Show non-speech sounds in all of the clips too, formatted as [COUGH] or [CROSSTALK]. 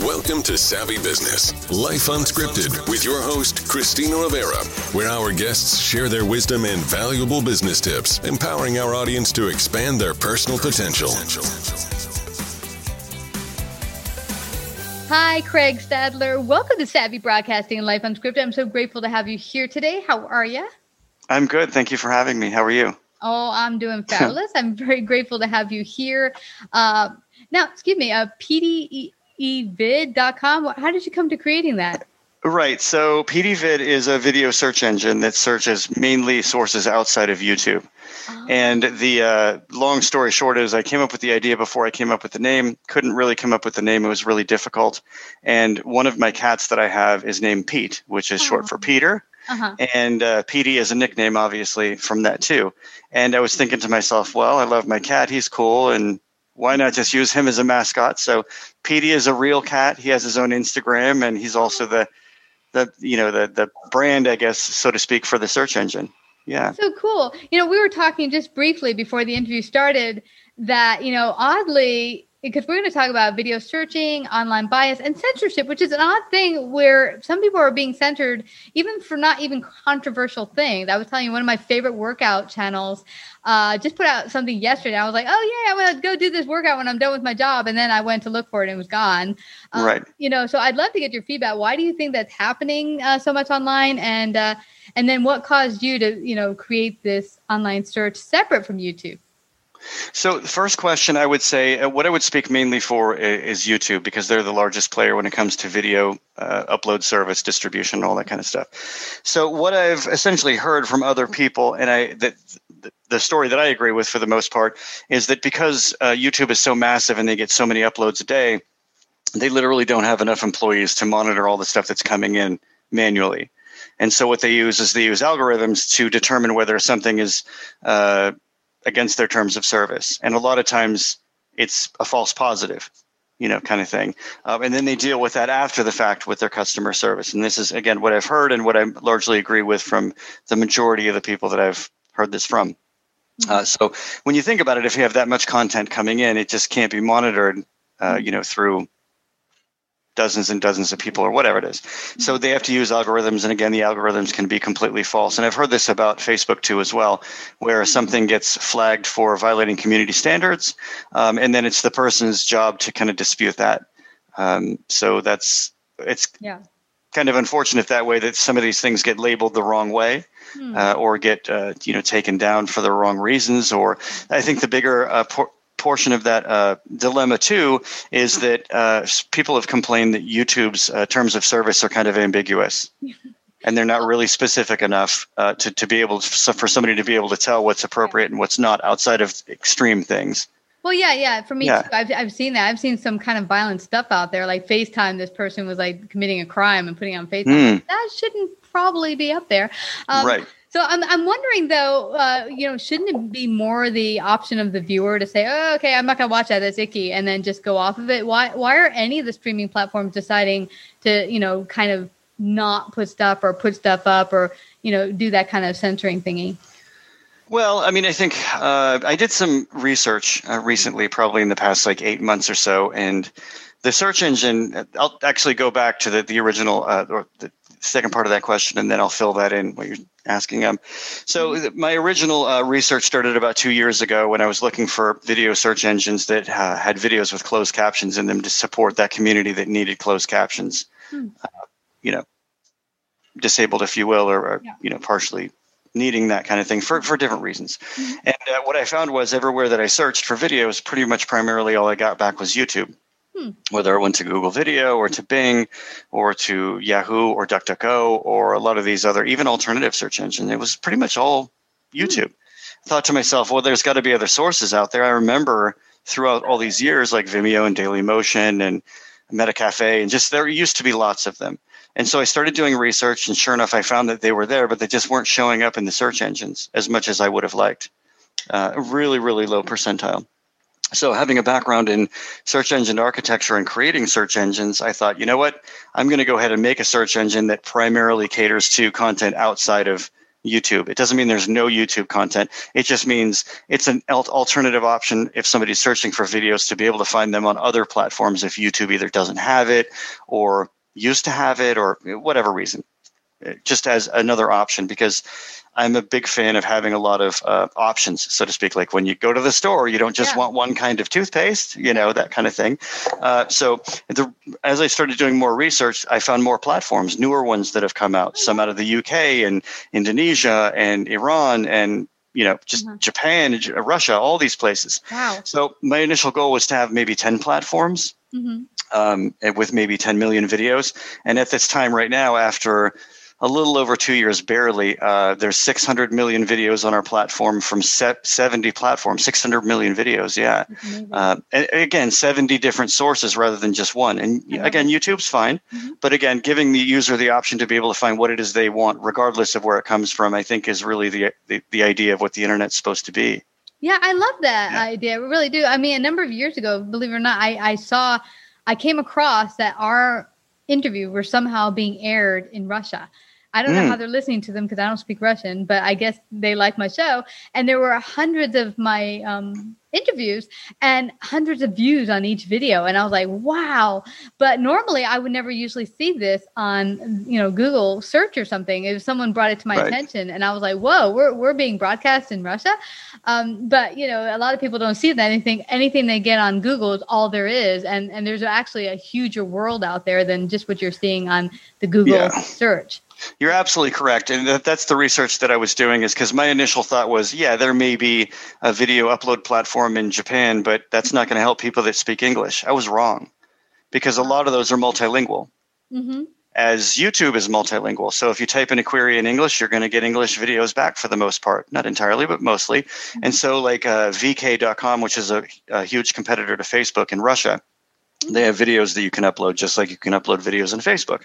Welcome to Savvy Business, Life Unscripted, with your host, Christina Rivera, where our guests share their wisdom and valuable business tips, empowering our audience to expand their personal potential. Hi, Craig Stadler. Welcome to Savvy Broadcasting and Life Unscripted. I'm so grateful to have you here today. How are you? I'm good. Thank you for having me. How are you? Oh, I'm doing [LAUGHS] fabulous. I'm very grateful to have you here. Uh, now, excuse me, uh, peteyvid.com. How did you come to creating that? Right. So PeteyVid is a video search engine that searches mainly sources outside of YouTube. Oh. And the uh, long story short is, I came up with the idea before I came up with the name. Couldn't really come up with the name; it was really difficult. And one of my cats that I have is named Pete, which is oh. short for oh. Peter. Uh-huh. And uh, Petey is a nickname, obviously, from that too. And I was thinking to myself, well, I love my cat; he's cool, and why not just use him as a mascot? So Petey is a real cat. He has his own Instagram, and he's also the the you know the the brand, I guess, so to speak, for the search engine. Yeah. So cool. You know, we were talking just briefly before the interview started that you know, oddly, because we're going to talk about video searching, online bias, and censorship, which is an odd thing where some people are being censored even for not even controversial things. I was telling you one of my favorite workout channels uh, just put out something yesterday. I was like, oh yeah, I'm gonna go do this workout when I'm done with my job, and then I went to look for it and it was gone. Um, right. You know, so I'd love to get your feedback. Why do you think that's happening uh, so much online, and uh, and then what caused you to you know create this online search separate from YouTube? So, the first question I would say, uh, what I would speak mainly for is YouTube because they're the largest player when it comes to video uh, upload service, distribution, all that kind of stuff. So, what I've essentially heard from other people, and I that the story that I agree with for the most part, is that because uh, YouTube is so massive and they get so many uploads a day, they literally don't have enough employees to monitor all the stuff that's coming in manually. And so, what they use is they use algorithms to determine whether something is uh, against their terms of service. And a lot of times it's a false positive, you know, kind of thing. Um, and then they deal with that after the fact with their customer service. And this is, again, what I've heard and what I largely agree with from the majority of the people that I've heard this from. Mm-hmm. Uh, so when you think about it, if you have that much content coming in, it just can't be monitored, uh, mm-hmm. you know, through dozens and dozens of people or whatever it is. So they have to use algorithms. And again, the algorithms can be completely false. And I've heard this about Facebook too, as well, where something gets flagged for violating community standards. Um, and then it's the person's job to kind of dispute that. Um, so that's, it's yeah. kind of unfortunate that way that some of these things get labeled the wrong way. Hmm. Uh, or get uh, you know taken down for the wrong reasons, or I think the bigger uh, por- portion of that uh, dilemma too is that uh, people have complained that YouTube's uh, terms of service are kind of ambiguous. [LAUGHS] and they're not really specific enough uh, to, to be able to, for somebody to be able to tell what's appropriate and what's not outside of extreme things. Well, yeah, yeah. For me, yeah. Too, I've, I've seen that. I've seen some kind of violent stuff out there, like FaceTime. This person was like committing a crime and putting on FaceTime. Mm. That shouldn't probably be up there. Um, right. So I'm, I'm wondering though, uh, you know, shouldn't it be more the option of the viewer to say, oh, okay, I'm not going to watch that. That's icky. And then just go off of it. Why, why are any of the streaming platforms deciding to, you know, kind of not put stuff or put stuff up or, you know, do that kind of censoring thingy? Well, I mean, I think uh, I did some research uh, recently, probably in the past like eight months or so, and the search engine. I'll actually go back to the the original uh, or the second part of that question, and then I'll fill that in what you're asking. Um, so my original uh, research started about two years ago when I was looking for video search engines that uh, had videos with closed captions in them to support that community that needed closed captions. Hmm. Uh, you know, disabled, if you will, or, or yeah. you know, partially needing that kind of thing for, for different reasons. Mm-hmm. And uh, what I found was everywhere that I searched for videos, pretty much primarily all I got back was YouTube. Hmm. Whether I went to Google Video or to Bing or to Yahoo or DuckDuckGo or a lot of these other, even alternative search engine, it was pretty much all YouTube. Hmm. I thought to myself, well, there's got to be other sources out there. I remember throughout all these years, like Vimeo and Dailymotion and Metacafe, and just there used to be lots of them. And so I started doing research, and sure enough, I found that they were there, but they just weren't showing up in the search engines as much as I would have liked. Uh, really, really low percentile so having a background in search engine architecture and creating search engines i thought you know what i'm going to go ahead and make a search engine that primarily caters to content outside of YouTube. It doesn't mean there's no YouTube content. It just means it's an alternative option if somebody's searching for videos to be able to find them on other platforms if YouTube either doesn't have it or used to have it or whatever reason. Just as another option because I'm a big fan of having a lot of uh, options, so to speak. Like when you go to the store, you don't just yeah. want one kind of toothpaste, you know, that kind of thing. Uh, so the, as I started doing more research, I found more platforms, newer ones that have come out, some out of the UK and Indonesia and Iran and you know, just mm-hmm. Japan, Russia, all these places. Wow. So my initial goal was to have maybe 10 platforms mm-hmm. um, with maybe 10 million videos. And at this time right now, after a little over two years, barely. Uh, there's 600 million videos on our platform from 70 platforms, 600 million videos. Yeah. Uh, and again, 70 different sources rather than just one. And again, YouTube's fine. Mm-hmm. But again, giving the user the option to be able to find what it is they want, regardless of where it comes from, I think is really the, the, the idea of what the internet's supposed to be. Yeah, I love that yeah. idea. We really do. I mean, a number of years ago, believe it or not, I, I saw, I came across that our interview were somehow being aired in Russia. I don't mm. know how they're listening to them because I don't speak Russian, but I guess they like my show. And there were hundreds of my um, interviews and hundreds of views on each video. And I was like, wow. But normally I would never usually see this on, you know, Google search or something. If someone brought it to my right. attention and I was like, whoa, we're, we're being broadcast in Russia. Um, but, you know, a lot of people don't see that anything, anything they get on Google is all there is. And, and there's actually a huger world out there than just what you're seeing on the Google yeah. search. You're absolutely correct, and that's the research that I was doing. Is because my initial thought was, yeah, there may be a video upload platform in Japan, but that's not going to help people that speak English. I was wrong, because a lot of those are multilingual. Mm-hmm. As YouTube is multilingual, so if you type in a query in English, you're going to get English videos back for the most part, not entirely, but mostly. Mm-hmm. And so, like uh, VK.com, which is a, a huge competitor to Facebook in Russia they have videos that you can upload just like you can upload videos on Facebook.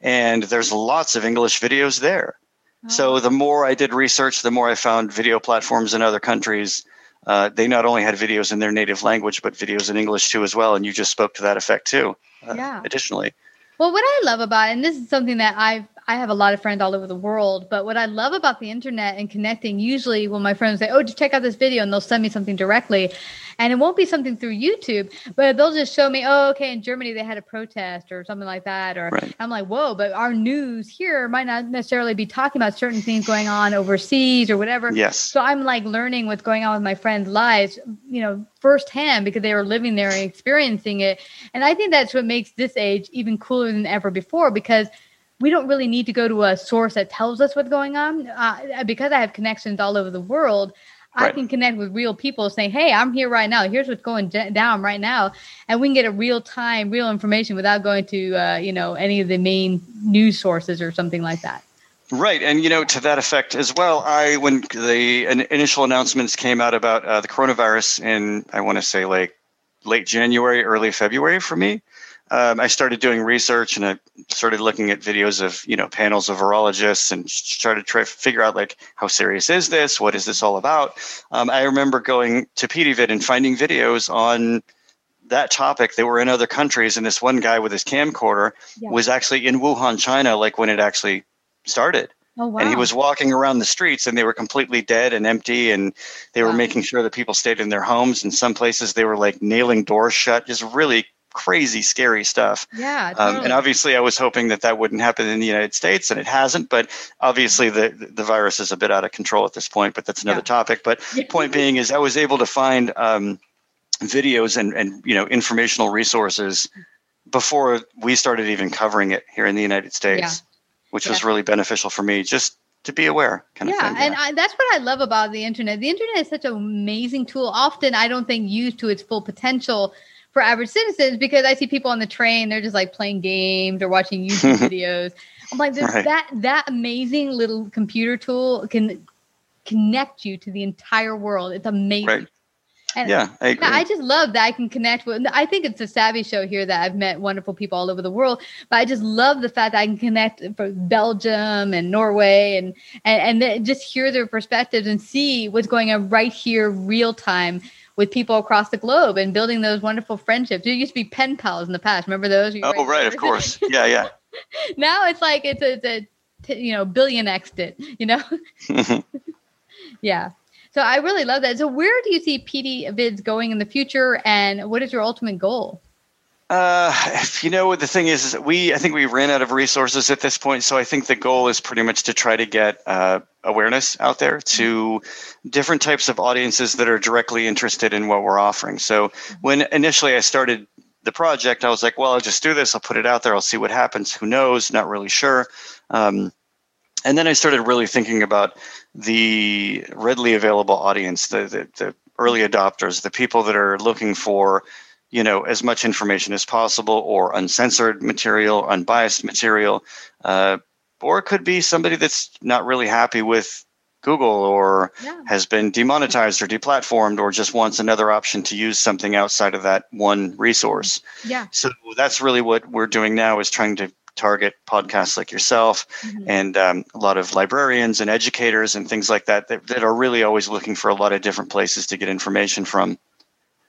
And there's lots of English videos there. Oh. So the more I did research, the more I found video platforms in other countries. Uh, they not only had videos in their native language, but videos in English too as well. And you just spoke to that effect too. Uh, yeah. Additionally. Well, what I love about it, and this is something that I've I have a lot of friends all over the world, but what I love about the internet and connecting, usually when my friends say, "Oh, just check out this video," and they'll send me something directly, and it won't be something through YouTube, but they'll just show me, "Oh, okay, in Germany they had a protest or something like that," or right. I'm like, "Whoa!" But our news here might not necessarily be talking about certain things going on overseas or whatever. Yes. So I'm like learning what's going on with my friends' lives, you know, firsthand because they were living there and experiencing it, and I think that's what makes this age even cooler than ever before because we don't really need to go to a source that tells us what's going on. Uh, because I have connections all over the world, right. I can connect with real people saying, Hey, I'm here right now. Here's what's going down right now. And we can get a real time, real information without going to, uh, you know, any of the main news sources or something like that. Right, and you know, to that effect as well, I when the initial announcements came out about uh, the coronavirus in, I want to say like late January, early February for me, um, I started doing research and I started looking at videos of you know panels of virologists and started to try to figure out like how serious is this? What is this all about? Um, I remember going to PeteyVid and finding videos on that topic that were in other countries, and this one guy with his camcorder yeah. was actually in Wuhan, China, like when it actually started. Oh, wow. And he was walking around the streets and they were completely dead and empty. And they were making sure that people stayed in their homes. In some places, they were like nailing doors shut, just really crazy, scary stuff. Yeah. Totally. Um, and obviously, I was hoping that that wouldn't happen in the United States, and it hasn't. But obviously, the the virus is a bit out of control at this point. But that's another yeah. topic. But [LAUGHS] point being is, I was able to find um, videos and and you know informational resources before we started even covering it here in the United States, yeah. which yeah. was really beneficial for me. Just to be aware kind yeah, of thing. Yeah, and I, that's what I love about the internet. The internet is such an amazing tool. Often I don't think used to its full potential for average citizens because I see people on the train, they're just like playing games or watching YouTube [LAUGHS] videos. I'm like, right. that that amazing little computer tool can connect you to the entire world. It's amazing. Right. And yeah, I. I just love that I can connect with. I think it's a savvy show here that I've met wonderful people all over the world. But I just love the fact that I can connect from Belgium and Norway and and and just hear their perspectives and see what's going on right here, real time with people across the globe and building those wonderful friendships. There used to be pen pals in the past. Remember those? oh, right, of course. [LAUGHS] Yeah, yeah. now it's like it's a, it's a t- you know billion xed it you know [LAUGHS] [LAUGHS] yeah so i really love that so where do you see PeteyVids going in the future and what is your ultimate goal uh, you know, what the thing is, is we I think we ran out of resources at this point. So I think the goal is pretty much to try to get uh, awareness out there to different types of audiences that are directly interested in what we're offering. So when initially I started the project, I was like, well, I'll just do this. I'll put it out there. I'll see what happens. Who knows? Not really sure. Um, and then I started really thinking about the readily available audience, the, the, the early adopters, the people that are looking for you know as much information as possible or uncensored material unbiased material uh, or it could be somebody that's not really happy with google or yeah. has been demonetized or deplatformed or just wants another option to use something outside of that one resource yeah so that's really what we're doing now is trying to target podcasts like yourself mm-hmm. and um, a lot of librarians and educators and things like that, that that are really always looking for a lot of different places to get information from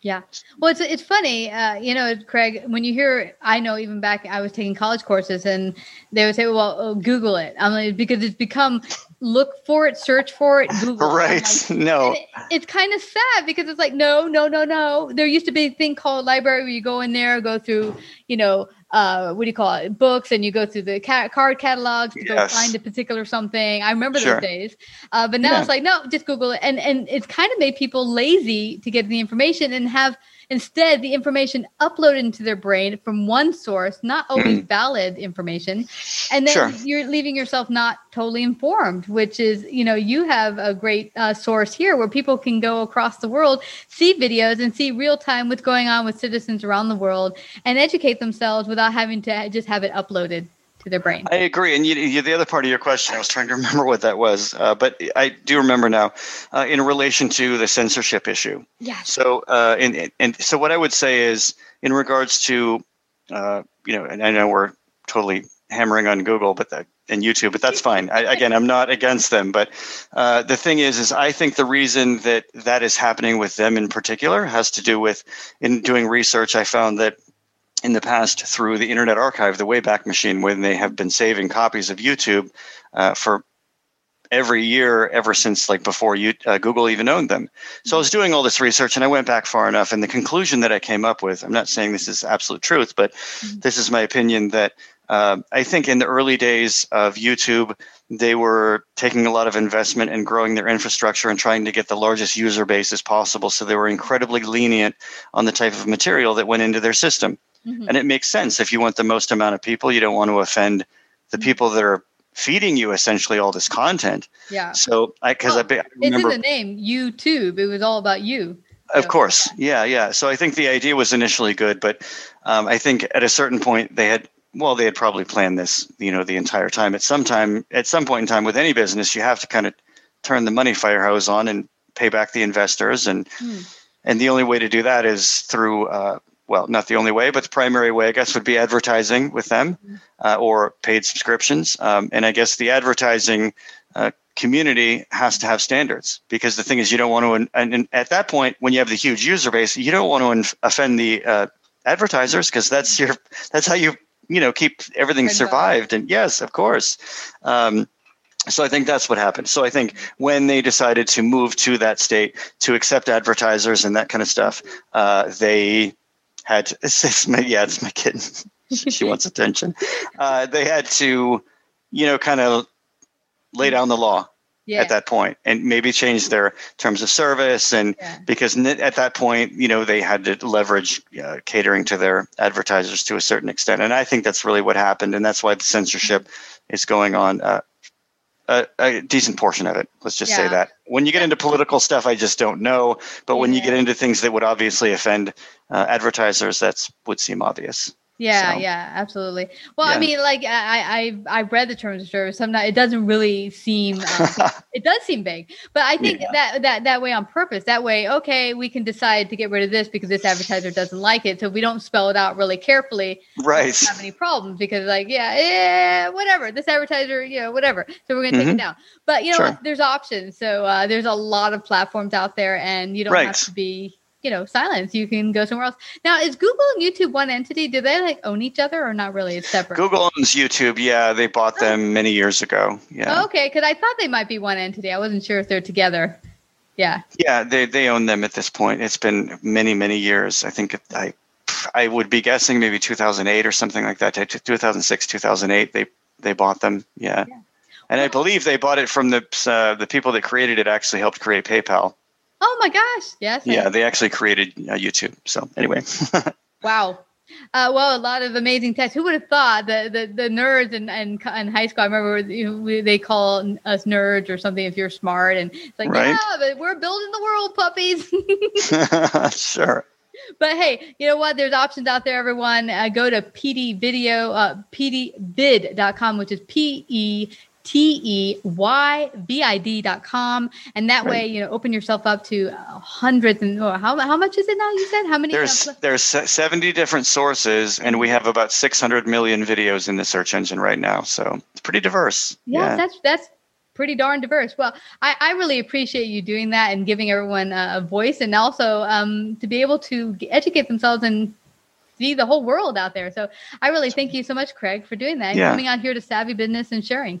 yeah. Well, it's it's funny, uh, you know, Craig. When you hear, I know even back, I was taking college courses, and they would say, "Well, oh, Google it." I'm like, because it's become look for it, search for it, [LAUGHS] Google. Right. Like, no. It, it's kind of sad because it's like, no, no, no, no. There used to be a thing called library where you go in there, go through, you know, uh, what do you call it, books, and you go through the ca- card catalogs to yes. go find a particular something. I remember sure. those days, uh, but now yeah. it's like no, just Google it, and and it's kind of made people lazy to get the information and have Instead, the information uploaded into their brain from one source, not [CLEARS THROAT] always valid information, and then sure. you're leaving yourself not totally informed. Which is, you know, you have a great uh, source here where people can go across the world, see videos, and see real time what's going on with citizens around the world, and educate themselves without having to just have it uploaded to their brain. I agree. And you, you, the other part of your question, I was trying to remember what that was, uh, but I do remember now uh, in relation to the censorship issue. Yeah. So, uh, and, and so what I would say is in regards to, uh, you know, and I know we're totally hammering on Google, but that, and YouTube, but that's fine. I, again, I'm not against them, but uh, the thing is, is I think the reason that that is happening with them in particular has to do with in doing research. I found that in the past through the Internet Archive, the Wayback Machine, when they have been saving copies of YouTube uh, for every year ever since like before you, uh, Google even owned them. So I was doing all this research and I went back far enough. And the conclusion that I came up with, I'm not saying this is absolute truth, but mm-hmm. this is my opinion that uh, I think in the early days of YouTube, they were taking a lot of investment in growing their infrastructure and trying to get the largest user base as possible. So they were incredibly lenient on the type of material that went into their system. Mm-hmm. And it makes sense. If you want the most amount of people, you don't want to offend the mm-hmm. people that are feeding you essentially all this content. Yeah. So I, cause well, I, I remember, it's in the name YouTube. It was all about you. Of so. course. Yeah. Yeah. So I think the idea was initially good, but um, I think at a certain point they had, well, they had probably planned this, you know, the entire time. At some time, at some point in time with any business, you have to kind of turn the money fire hose on and pay back the investors. And, mm. and the only way to do that is through, uh, well, not the only way, but the primary way, I guess, would be advertising with them mm-hmm. uh, or paid subscriptions. Um, and I guess the advertising uh, community has to have standards because the thing is, you don't want to, and, and, at that point, when you have the huge user base, you don't want to offend the uh, advertisers because that's your, that's how you, you know, keep everything survived. And yes, of course. Um, so I think that's what happened. So I think when they decided to move to that state to accept advertisers and that kind of stuff, uh, they had [LAUGHS] it's, it's my, yeah, it's my kitten. she wants attention. Uh, they had to, you know, kind of lay down the law yeah. at that point and maybe change their terms of service and yeah. because at that point you know they had to leverage uh, catering to their advertisers to a certain extent and i think that's really what happened and that's why the censorship is going on uh, a, a, decent portion of it let's just yeah. say that when you get into political stuff i just don't know but when you get into things that would obviously offend uh, advertisers, that would seem obvious. Yeah, so, yeah, absolutely. Well, yeah. I mean, like I, I, I read the terms of service. Sometimes it doesn't really seem, uh, [LAUGHS] it does seem vague, but I think yeah. that that that way on purpose. That way, okay, we can decide to get rid of this because this advertiser doesn't like it. So we don't spell it out really carefully. Right. Have any problems because, like, yeah, yeah, whatever. This advertiser, you know, whatever. So we're gonna take mm-hmm. it down. But you know, sure. there's options. So uh, there's a lot of platforms out there, and you don't right. have to be you know silence. You can go somewhere else. Now is google and youtube one entity? Do they like own each other or not really? It's separate. Google owns youtube. Yeah they bought oh. them many years ago. Yeah. Okay because i thought they might be one entity. I wasn't sure if they're together. Yeah. Yeah they, they own them at this point. It's been many many years. I think i i would be guessing maybe 2008 or something like that. 2006 2008 they they bought them. Yeah, yeah. and i believe they bought it from the uh, the people that created it actually helped create paypal Oh my gosh! Yes. Yeah, they actually created uh, YouTube. So anyway. [LAUGHS] wow. Uh, well, a lot of amazing tests. Who would have thought that the, the nerds in, in, in high school? I remember you know, we, they call us nerds or something if you're smart, and it's like, right? yeah, but we're building the world, puppies. [LAUGHS] [LAUGHS] sure. But hey, you know what? There's options out there, everyone. Uh, go to peteyvideo, uh, peteyvid.com, which is P E T E Y V I D dot com. And that right. way, you know, open yourself up to hundreds and oh, how, how much is it now? You said how many? There's, there's 70 different sources, and we have about 600 million videos in the search engine right now. So it's pretty diverse. Yeah, yeah. that's, that's, pretty darn diverse. Well, I, I, really appreciate you doing that and giving everyone a, a voice and also um, to be able to educate themselves and see the whole world out there. So I really thank you so much, Craig, for doing that and yeah. coming out here to Savvy Business and sharing.